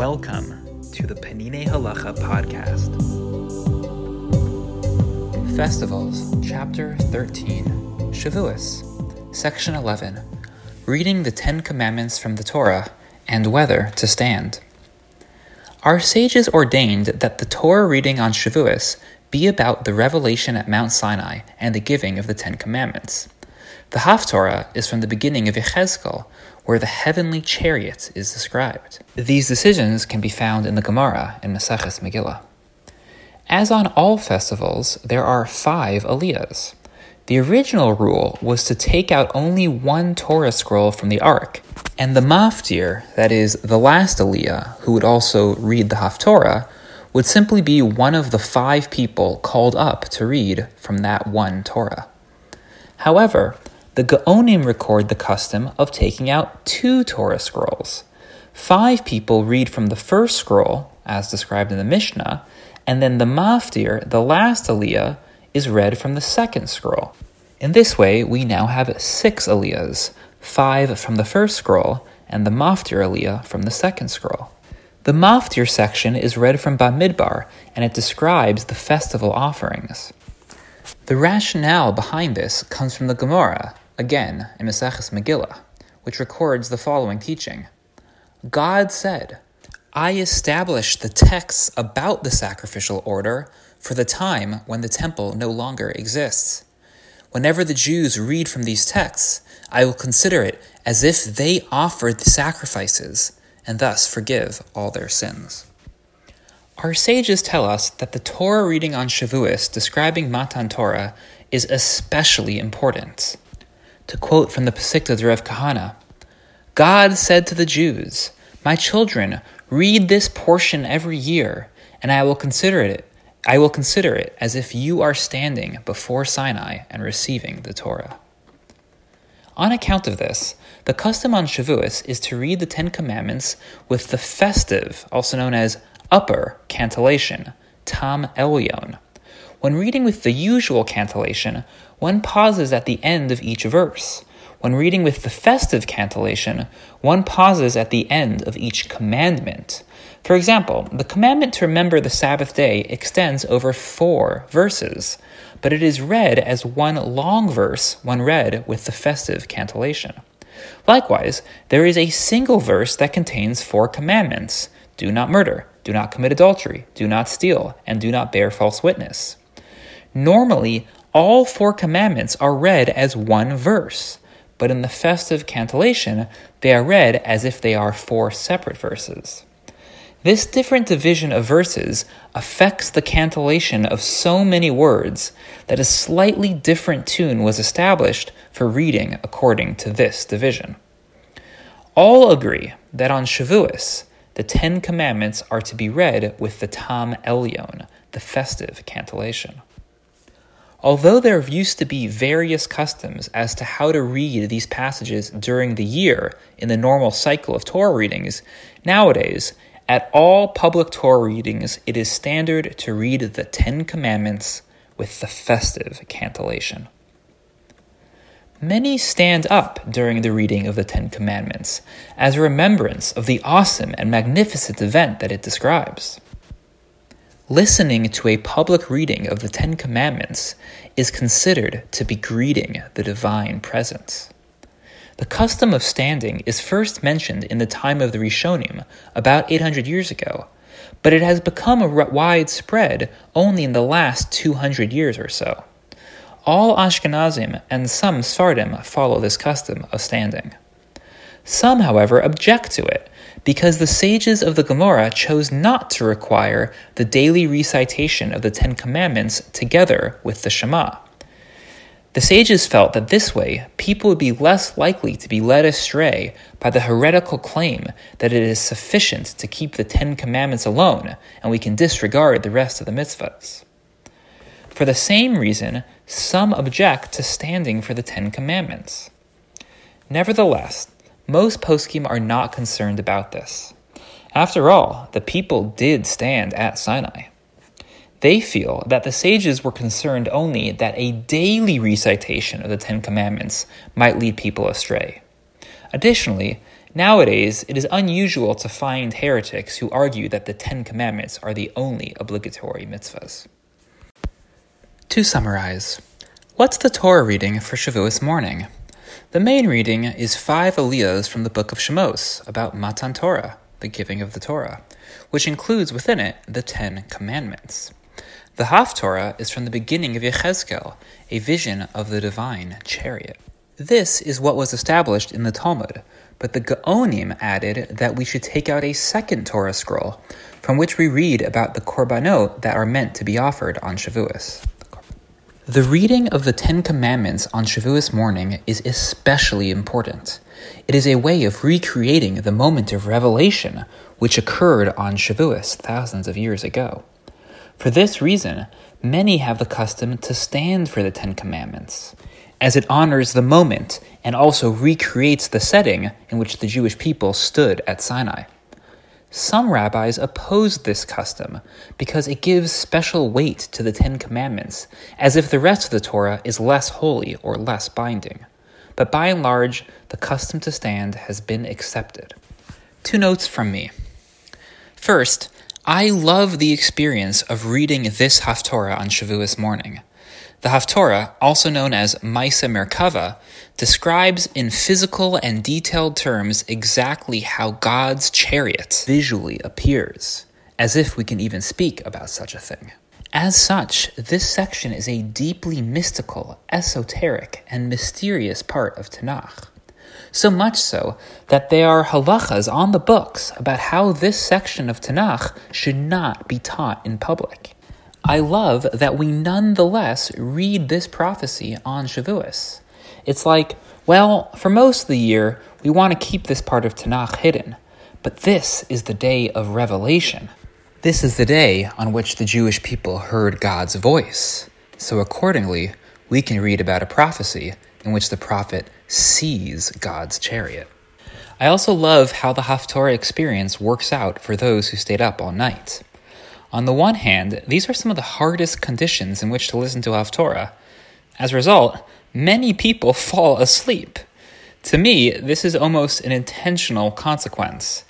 Welcome to the Peninei Halacha podcast. Festivals, Chapter 13, Shavuos, Section 11, Reading the Ten Commandments from the Torah and Whether to Stand. Our sages ordained that the Torah reading on Shavuos be about the revelation at Mount Sinai and the giving of the Ten Commandments. The Haftorah is from the beginning of Yechezkel, where the heavenly chariot is described. These decisions can be found in the Gemara in Maseches Megillah. As on all festivals, there are five aliyahs. The original rule was to take out only one Torah scroll from the Ark, and the maftir, that is, the last aliyah, who would also read the Haftorah, would simply be one of the five people called up to read from that one Torah. However, the Gaonim record the custom of taking out two Torah scrolls. Five people read from the first scroll, as described in the Mishnah, and then the Maftir, the last Aliyah, is read from the second scroll. In this way, we now have six Aliyahs, five from the first scroll, and the Maftir Aliyah from the second scroll. The Maftir section is read from Bamidbar, and it describes the festival offerings. The rationale behind this comes from the Gemara, again in Maseches Megillah, which records the following teaching. God said, I established the texts about the sacrificial order for the time when the temple no longer exists. Whenever the Jews read from these texts, I will consider it as if they offered the sacrifices and thus forgive all their sins. Our sages tell us that the Torah reading on Shavuos describing Matan Torah is especially important. To quote from the Pesikta Rav Kahana, God said to the Jews, My children, read this portion every year, and I will consider it I will consider it as if you are standing before Sinai and receiving the Torah. On account of this, the custom on Shavuos is to read the Ten Commandments with the festive, also known as upper, cantillation, Tam Elyon. When reading with the usual cantillation, one pauses at the end of each verse. When reading with the festive cantillation, one pauses at the end of each commandment. For example, the commandment to remember the Sabbath day extends over four verses, but it is read as one long verse when read with the festive cantillation. Likewise, there is a single verse that contains four commandments do not murder, do not commit adultery, do not steal, and do not bear false witness. Normally, all four commandments are read as one verse but in the festive cantillation, they are read as if they are four separate verses. This different division of verses affects the cantillation of so many words that a slightly different tune was established for reading according to this division. All agree that on Shavuos, the Ten Commandments are to be read with the Tam Elyon, the festive cantillation. Although there used to be various customs as to how to read these passages during the year in the normal cycle of Torah readings, nowadays, at all public Torah readings, it is standard to read the Ten Commandments with the festive cantillation. Many stand up during the reading of the Ten Commandments as a remembrance of the awesome and magnificent event that it describes. Listening to a public reading of the Ten Commandments is considered to be greeting the divine presence. The custom of standing is first mentioned in the time of the Rishonim, about 800 years ago, but it has become widespread only in the last 200 years or so. All Ashkenazim and some Sfardim follow this custom of standing. Some, however, object to it because the sages of the Gemara chose not to require the daily recitation of the Ten Commandments together with the Shema. The sages felt that this way people would be less likely to be led astray by the heretical claim that it is sufficient to keep the Ten Commandments alone and we can disregard the rest of the mitzvahs. For the same reason, some object to standing for the Ten Commandments. Nevertheless, most poskim are not concerned about this. After all, the people did stand at Sinai. They feel that the sages were concerned only that a daily recitation of the Ten Commandments might lead people astray. Additionally, nowadays it is unusual to find heretics who argue that the Ten Commandments are the only obligatory mitzvahs. To summarize, what's the Torah reading for Shavuos morning? The main reading is five aliyahs from the book of Shemos about Matan Torah, the giving of the Torah, which includes within it the Ten Commandments. The Haftorah is from the beginning of Yechezkel, a vision of the divine chariot. This is what was established in the Talmud, but the Gaonim added that we should take out a second Torah scroll, from which we read about the korbanot that are meant to be offered on Shavuos. The reading of the Ten Commandments on Shavuos morning is especially important. It is a way of recreating the moment of revelation which occurred on Shavuos thousands of years ago. For this reason, many have the custom to stand for the Ten Commandments, as it honors the moment and also recreates the setting in which the Jewish people stood at Sinai. Some rabbis oppose this custom because it gives special weight to the Ten Commandments, as if the rest of the Torah is less holy or less binding. But by and large, the custom to stand has been accepted. Two notes from me. First, I love the experience of reading this Haftorah on Shavuos morning. The Haftorah, also known as Maisa Merkava, describes in physical and detailed terms exactly how God's chariot visually appears, as if we can even speak about such a thing. As such, this section is a deeply mystical, esoteric, and mysterious part of Tanakh. So much so that there are halachas on the books about how this section of Tanakh should not be taught in public. I love that we nonetheless read this prophecy on Shavuos. It's like, well, for most of the year, we want to keep this part of Tanakh hidden, but this is the day of revelation. This is the day on which the Jewish people heard God's voice. So accordingly, we can read about a prophecy in which the prophet sees God's chariot. I also love how the Haftorah experience works out for those who stayed up all night. On the one hand, these are some of the hardest conditions in which to listen to Haftorah. As a result, many people fall asleep. To me, this is almost an intentional consequence.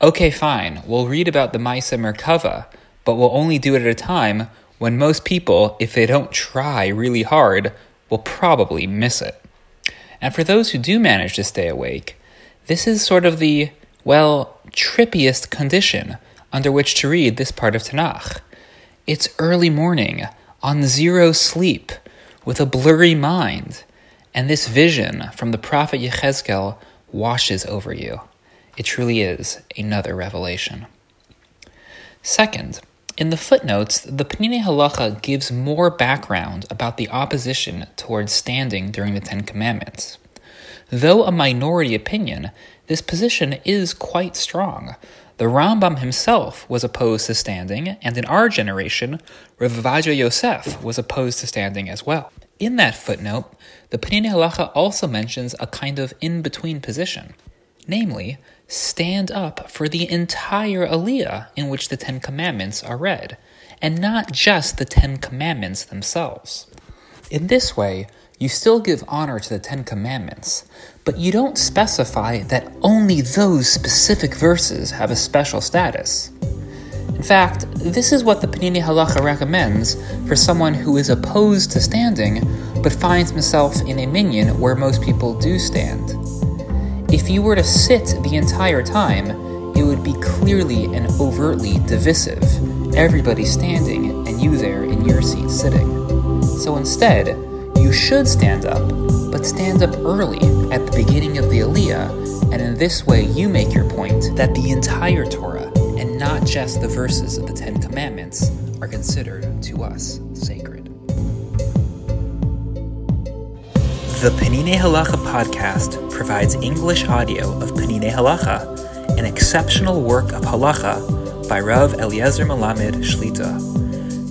Okay, fine, we'll read about the Maisa Merkava, but we'll only do it at a time when most people, if they don't try really hard, will probably miss it. And for those who do manage to stay awake, this is sort of the, well, trippiest condition under which to read this part of Tanakh. It's early morning, on zero sleep, with a blurry mind, and this vision from the prophet Yechezkel washes over you. It truly is another revelation. Second, in the footnotes, the Peninei Halacha gives more background about the opposition towards standing during the Ten Commandments. Though a minority opinion, this position is quite strong, the Rambam himself was opposed to standing, and in our generation, Rav Ovadia Yosef was opposed to standing as well. In that footnote, the Peninei Halacha also mentions a kind of in between position, namely, stand up for the entire Aliyah in which the Ten Commandments are read, and not just the Ten Commandments themselves. In this way, you still give honor to the Ten Commandments, but you don't specify that only those specific verses have a special status. In fact, this is what the Peninei Halacha recommends for someone who is opposed to standing but finds himself in a minyan where most people do stand. If you were to sit the entire time, it would be clearly and overtly divisive, everybody standing and you there in your seat sitting. So instead, you should stand up, but stand up early at the beginning of the Aliyah, and in this way you make your point that the entire Torah, and not just the verses of the Ten Commandments, are considered to us sacred. The Peninei Halacha podcast provides English audio of Peninei Halacha, an exceptional work of halacha by Rav Eliezer Melamed Shlita.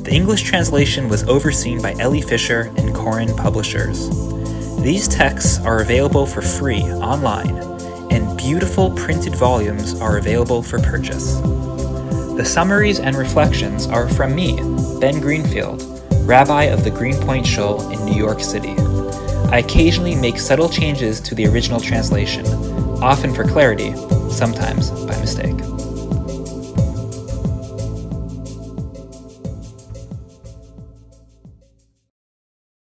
The English translation was overseen by Elli Fischer and Koren Publishers. These texts are available for free online, and beautiful printed volumes are available for purchase. The summaries and reflections are from me, Ben Greenfield, rabbi of the Greenpoint Shul in New York City. I occasionally make subtle changes to the original translation. often for clarity, sometimes by mistake.